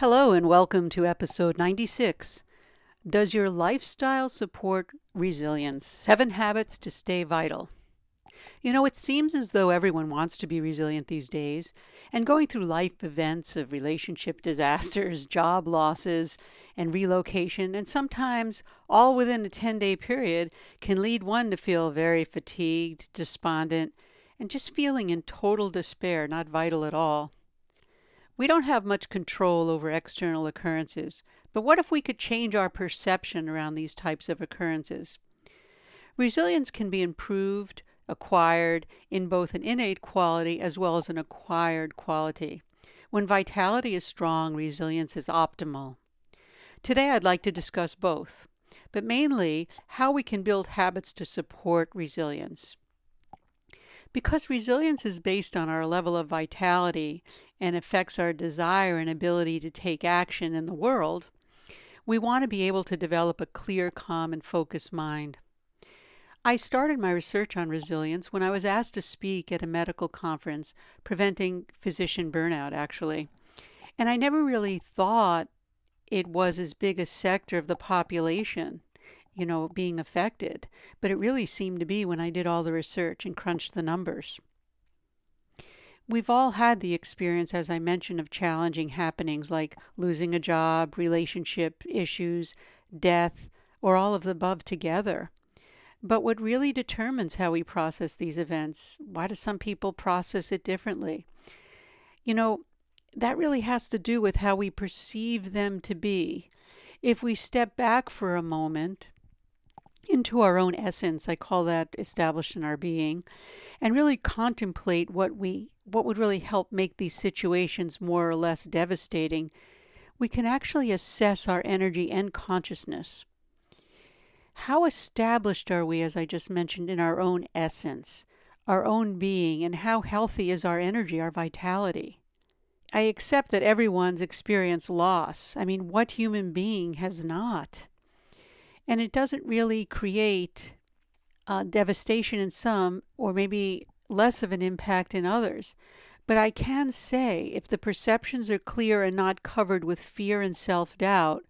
Hello, and welcome to episode 96. Does your lifestyle support resilience? Seven habits to stay vital. You know, it seems as though everyone wants to be resilient these days, and going through life events of relationship disasters, job losses, and relocation, and sometimes all within a 10 day period, can lead one to feel very fatigued, despondent, and just feeling in total despair, not vital at all. We don't have much control over external occurrences, but what if we could change our perception around these types of occurrences? Resilience can be improved, acquired in both an innate quality as well as an acquired quality. When vitality is strong, resilience is optimal. Today I'd like to discuss both, but mainly how we can build habits to support resilience. Because resilience is based on our level of vitality and affects our desire and ability to take action in the world, we want to be able to develop a clear, calm, and focused mind. I started my research on resilience when I was asked to speak at a medical conference preventing physician burnout, actually. And I never really thought it was as big a sector of the population you know, being affected. But it really seemed to be when I did all the research and crunched the numbers. We've all had the experience, as I mentioned, of challenging happenings like losing a job, relationship issues, death, or all of the above together. But what really determines how we process these events? Why do some people process it differently? You know, that really has to do with how we perceive them to be. If we step back for a moment into our own essence, I call that established in our being, and really contemplate what we what would really help make these situations more or less devastating, we can actually assess our energy and consciousness. How established are we, as I just mentioned, in our own essence, our own being, and how healthy is our energy, our vitality? I accept that everyone's experienced loss. I mean, what human being has not? And it doesn't really create uh, devastation in some, or maybe less of an impact in others. But I can say if the perceptions are clear and not covered with fear and self doubt,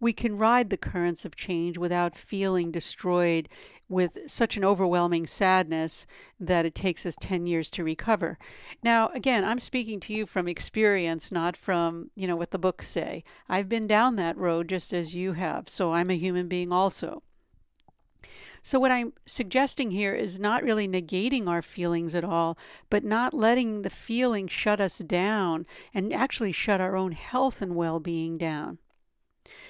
we can ride the currents of change without feeling destroyed with such an overwhelming sadness that it takes us 10 years to recover. Now, again, I'm speaking to you from experience, not from, you know, what the books say. I've been down that road just as you have, so I'm a human being also. So, what I'm suggesting here is not really negating our feelings at all, but not letting the feeling shut us down and actually shut our own health and well being down.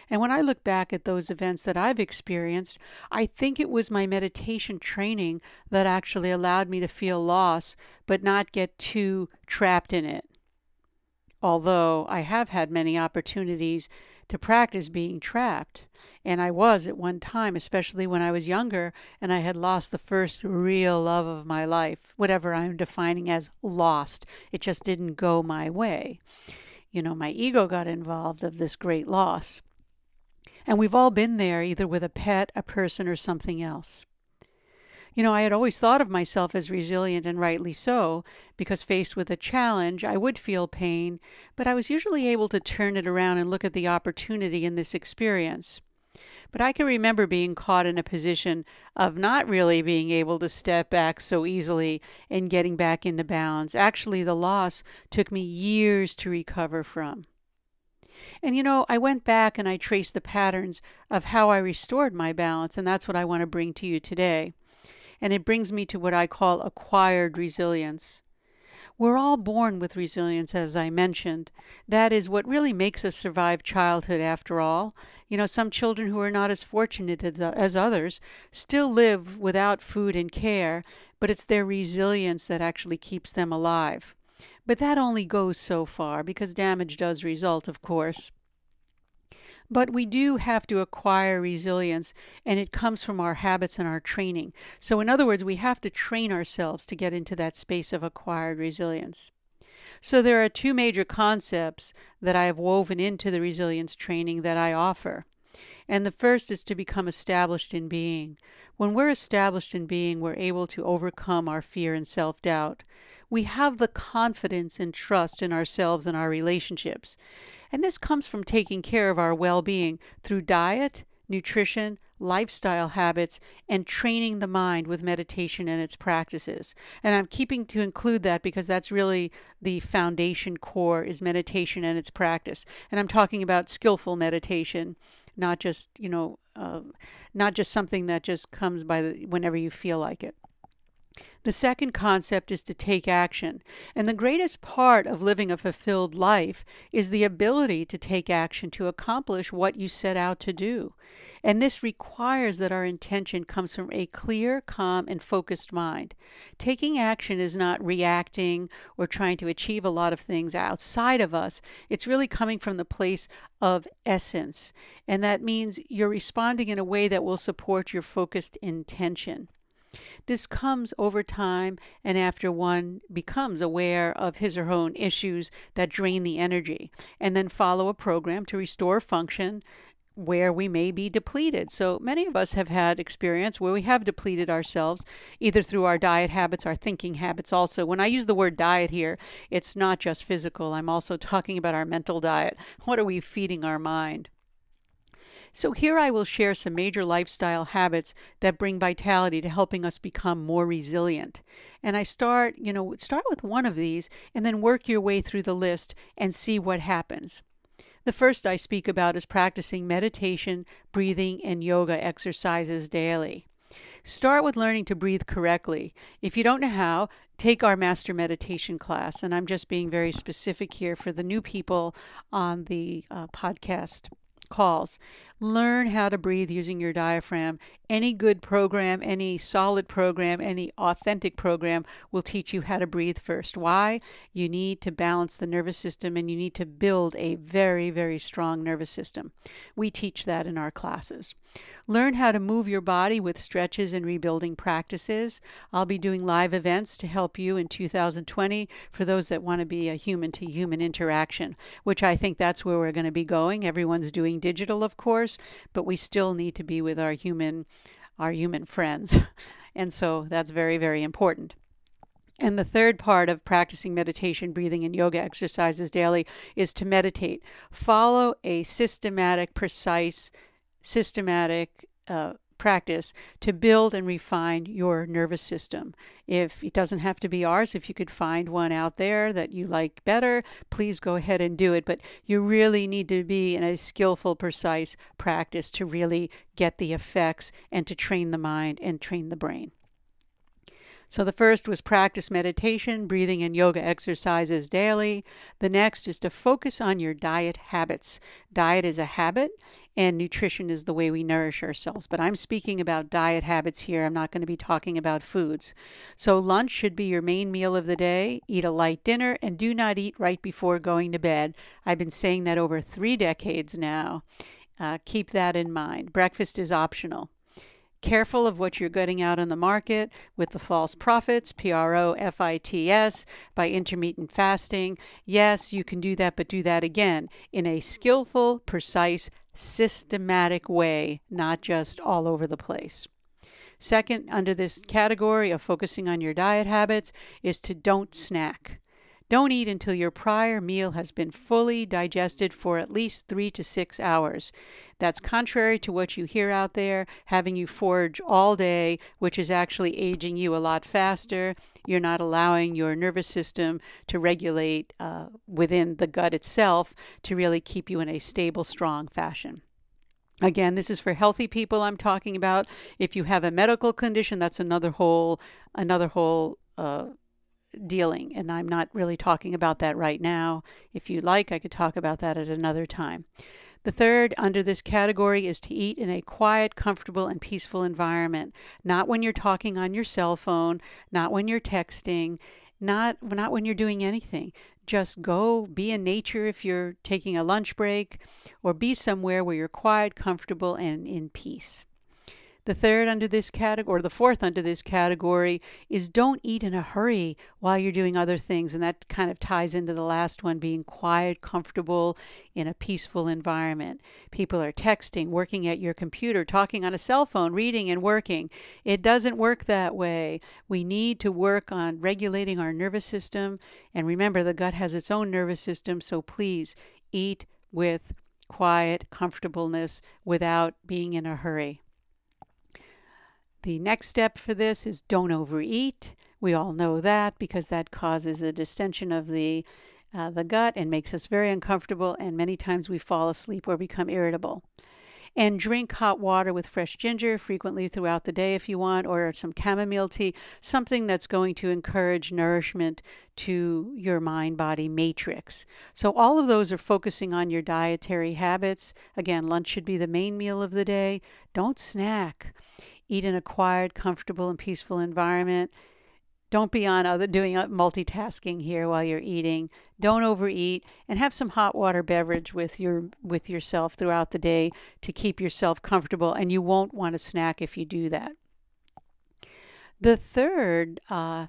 And when I look back at those events that I've experienced, I think it was my meditation training that actually allowed me to feel loss, but not get too trapped in it. Although I have had many opportunities to practice being trapped. And I was at one time, especially when I was younger and I had lost the first real love of my life, whatever I'm defining as lost. It just didn't go my way. You know, my ego got involved of this great loss. And we've all been there, either with a pet, a person, or something else. You know, I had always thought of myself as resilient, and rightly so, because faced with a challenge, I would feel pain, but I was usually able to turn it around and look at the opportunity in this experience. But I can remember being caught in a position of not really being able to step back so easily and getting back into balance. Actually, the loss took me years to recover from. And you know, I went back and I traced the patterns of how I restored my balance, and that's what I want to bring to you today. And it brings me to what I call acquired resilience. We're all born with resilience, as I mentioned. That is what really makes us survive childhood, after all. You know, some children who are not as fortunate uh, as others still live without food and care, but it's their resilience that actually keeps them alive. But that only goes so far because damage does result, of course. But we do have to acquire resilience, and it comes from our habits and our training. So, in other words, we have to train ourselves to get into that space of acquired resilience. So, there are two major concepts that I have woven into the resilience training that I offer. And the first is to become established in being. When we're established in being, we're able to overcome our fear and self doubt. We have the confidence and trust in ourselves and our relationships. And this comes from taking care of our well being through diet, nutrition, lifestyle habits, and training the mind with meditation and its practices. And I'm keeping to include that because that's really the foundation core is meditation and its practice. And I'm talking about skillful meditation, not just, you know, uh, not just something that just comes by the, whenever you feel like it. The second concept is to take action. And the greatest part of living a fulfilled life is the ability to take action to accomplish what you set out to do. And this requires that our intention comes from a clear, calm, and focused mind. Taking action is not reacting or trying to achieve a lot of things outside of us. It's really coming from the place of essence. And that means you're responding in a way that will support your focused intention. This comes over time and after one becomes aware of his or her own issues that drain the energy, and then follow a program to restore function where we may be depleted. So many of us have had experience where we have depleted ourselves either through our diet habits, our thinking habits also. When I use the word diet here, it's not just physical. I'm also talking about our mental diet. What are we feeding our mind? So, here I will share some major lifestyle habits that bring vitality to helping us become more resilient. And I start, you know, start with one of these and then work your way through the list and see what happens. The first I speak about is practicing meditation, breathing, and yoga exercises daily. Start with learning to breathe correctly. If you don't know how, take our master meditation class. And I'm just being very specific here for the new people on the uh, podcast calls. Learn how to breathe using your diaphragm. Any good program, any solid program, any authentic program will teach you how to breathe first. Why? You need to balance the nervous system and you need to build a very, very strong nervous system. We teach that in our classes. Learn how to move your body with stretches and rebuilding practices. I'll be doing live events to help you in 2020 for those that want to be a human to human interaction, which I think that's where we're going to be going. Everyone's doing digital, of course, but we still need to be with our human our human friends. And so that's very very important. And the third part of practicing meditation, breathing, and yoga exercises daily is to meditate. Follow a systematic, precise, systematic uh, practice to build and refine your nervous system. If it doesn't have to be ours, if you could find one out there that you like better, please go ahead and do it. But you really need to be in a skillful, precise practice to really get the effects and to train the mind and train the brain. So the first was practice meditation, breathing, and yoga exercises daily. The next is to focus on your diet habits. Diet is a habit, and nutrition is the way we nourish ourselves. But I'm speaking about diet habits here. I'm not going to be talking about foods. So, lunch should be your main meal of the day. Eat a light dinner and do not eat right before going to bed. I've been saying that over three decades now. Uh, keep that in mind. Breakfast is optional. Careful of what you're getting out on the market with the false prophets, P R O F I T S, by intermittent fasting. Yes, you can do that, but do that again in a skillful, precise, systematic way, not just all over the place. Second, under this category of focusing on your diet habits, is to don't snack. Don't eat until your prior meal has been fully digested for at least three to six hours. That's contrary to what you hear out there, having you forage all day, which is actually aging you a lot faster. You're not allowing your nervous system to regulate uh, within the gut itself to really keep you in a stable, strong fashion. Again, this is for healthy people I'm talking about. If you have a medical condition, that's another whole another whole uh, dealing. And I'm not really talking about that right now. If you like, I could talk about that at another time. The third under this category is to eat in a quiet, comfortable, and peaceful environment. Not when you're talking on your cell phone, not when you're texting. not not when you're doing anything. Just go be in nature if you're taking a lunch break or be somewhere where you're quiet, comfortable and in peace. The third under this category, or the fourth under this category, is don't eat in a hurry while you're doing other things. And that kind of ties into the last one being quiet, comfortable, in a peaceful environment. People are texting, working at your computer, talking on a cell phone, reading and working. It doesn't work that way. We need to work on regulating our nervous system. And remember, the gut has its own nervous system, so please eat with quiet comfortableness without being in a hurry. The next step for this is don't overeat. We all know that because that causes a distension of the uh, the gut and makes us very uncomfortable, and many times we fall asleep or become irritable. And drink hot water with fresh ginger frequently throughout the day if you want, or some chamomile tea, something that's going to encourage nourishment to your mind body matrix. So, all of those are focusing on your dietary habits. Again, lunch should be the main meal of the day. Don't snack eat in a quiet, comfortable, and peaceful environment. Don't be on other doing multitasking here while you're eating. Don't overeat and have some hot water beverage with your with yourself throughout the day to keep yourself comfortable and you won't want to snack if you do that. The third uh,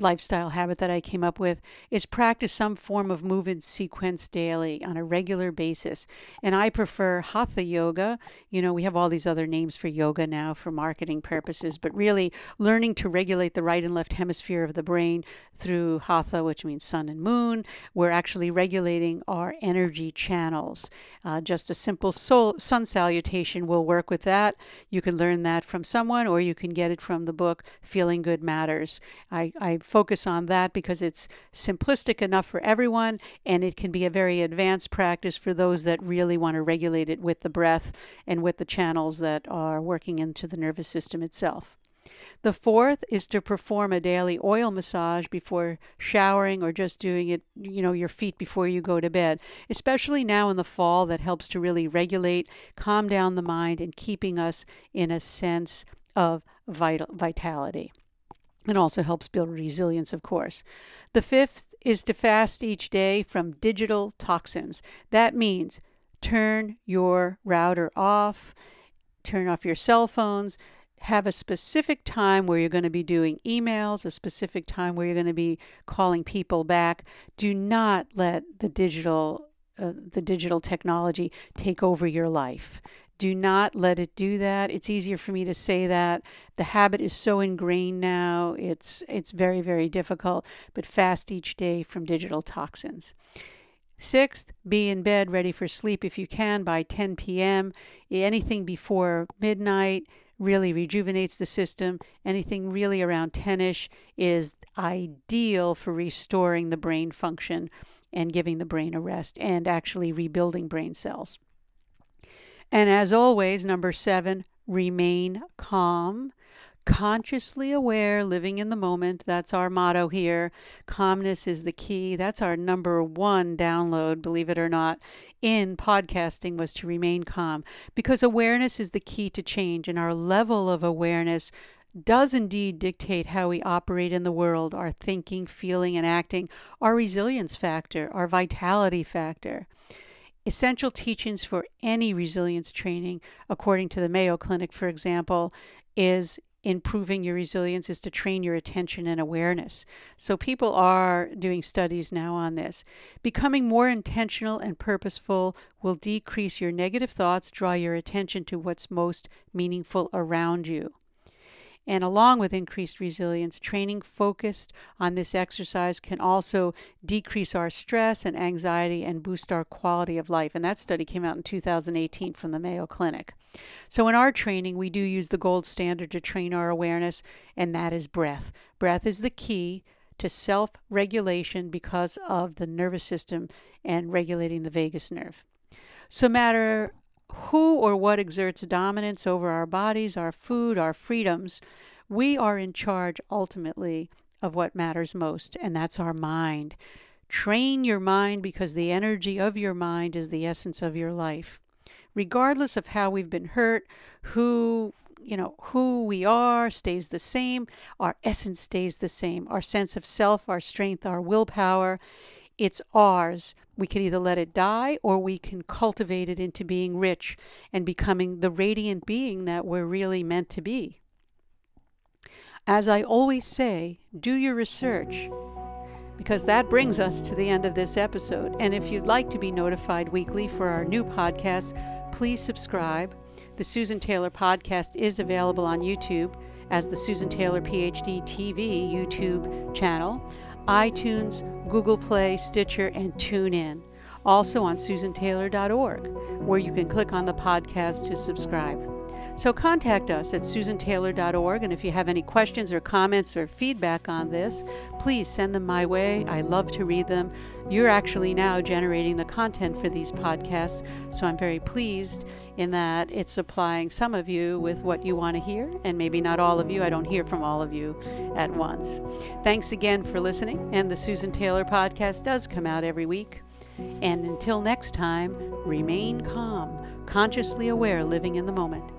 lifestyle habit that I came up with is practice some form of movement sequence daily on a regular basis. And I prefer Hatha yoga. You know, we have all these other names for yoga now for marketing purposes, but really learning to regulate the right and left hemisphere of the brain through Hatha, which means sun and moon. We're actually regulating our energy channels. Uh, just a simple soul, sun salutation will work with that. You can learn that from someone or you can get it from the book Feeling Good Matters. I, I focus on that because it's simplistic enough for everyone and it can be a very advanced practice for those that really want to regulate it with the breath and with the channels that are working into the nervous system itself. The fourth is to perform a daily oil massage before showering or just doing it, you know, your feet before you go to bed. Especially now in the fall, that helps to really regulate, calm down the mind, and keeping us in a sense of vital, vitality. It also helps build resilience, of course. The fifth is to fast each day from digital toxins. That means turn your router off, turn off your cell phones, have a specific time where you're going to be doing emails, a specific time where you're going to be calling people back. Do not let the digital uh, the digital technology take over your life. Do not let it do that. It's easier for me to say that. The habit is so ingrained now. It's it's very very difficult, but fast each day from digital toxins. Sixth, be in bed ready for sleep if you can by 10 p.m. Anything before midnight really rejuvenates the system. Anything really around 10ish is ideal for restoring the brain function and giving the brain a rest and actually rebuilding brain cells. And as always, number seven, remain calm. Consciously aware, living in the moment. That's our motto here. Calmness is the key. That's our number one download, believe it or not, in podcasting was to remain calm because awareness is the key to change, and our level of awareness does indeed dictate how we operate in the world, our thinking, feeling, and acting, our resilience factor, our vitality factor. Essential teachings for any resilience training, according to the Mayo Clinic, for example, is improving your resilience is to train your attention and awareness. So people are doing studies now on this. Becoming more intentional and purposeful will decrease your negative thoughts, draw your attention to what's most meaningful around you. And along with increased resilience, training focused on this exercise can also decrease our stress and anxiety and boost our quality of life. And that study came out in 2018 from the Mayo Clinic. So, in our training, we do use the gold standard to train our awareness, and that is breath. Breath is the key to self regulation because of the nervous system and regulating the vagus nerve. So, matter who or what exerts dominance over our bodies, our food, our freedoms, we are in charge ultimately of what matters most, and that's our mind. Train your mind because the energy of your mind is the essence of your life. Regardless of how we've been hurt, who you know, who we are stays the same, our essence stays the same, our sense of self, our strength, our willpower. It's ours. We can either let it die or we can cultivate it into being rich and becoming the radiant being that we're really meant to be. As I always say, do your research because that brings us to the end of this episode. And if you'd like to be notified weekly for our new podcast, please subscribe. The Susan Taylor podcast is available on YouTube as the Susan Taylor PhD TV YouTube channel, iTunes, Google Play, Stitcher, and TuneIn. Also on susantaylor.org, where you can click on the podcast to subscribe. So contact us at susantaylor.org, and if you have any questions or comments or feedback on this, please send them my way. I love to read them. You're actually now generating the content for these podcasts, so I'm very pleased in that it's supplying some of you with what you want to hear, and maybe not all of you. I don't hear from all of you at once. Thanks again for listening, and the Susan Taylor podcast does come out every week. And until next time, remain calm, consciously aware, living in the moment.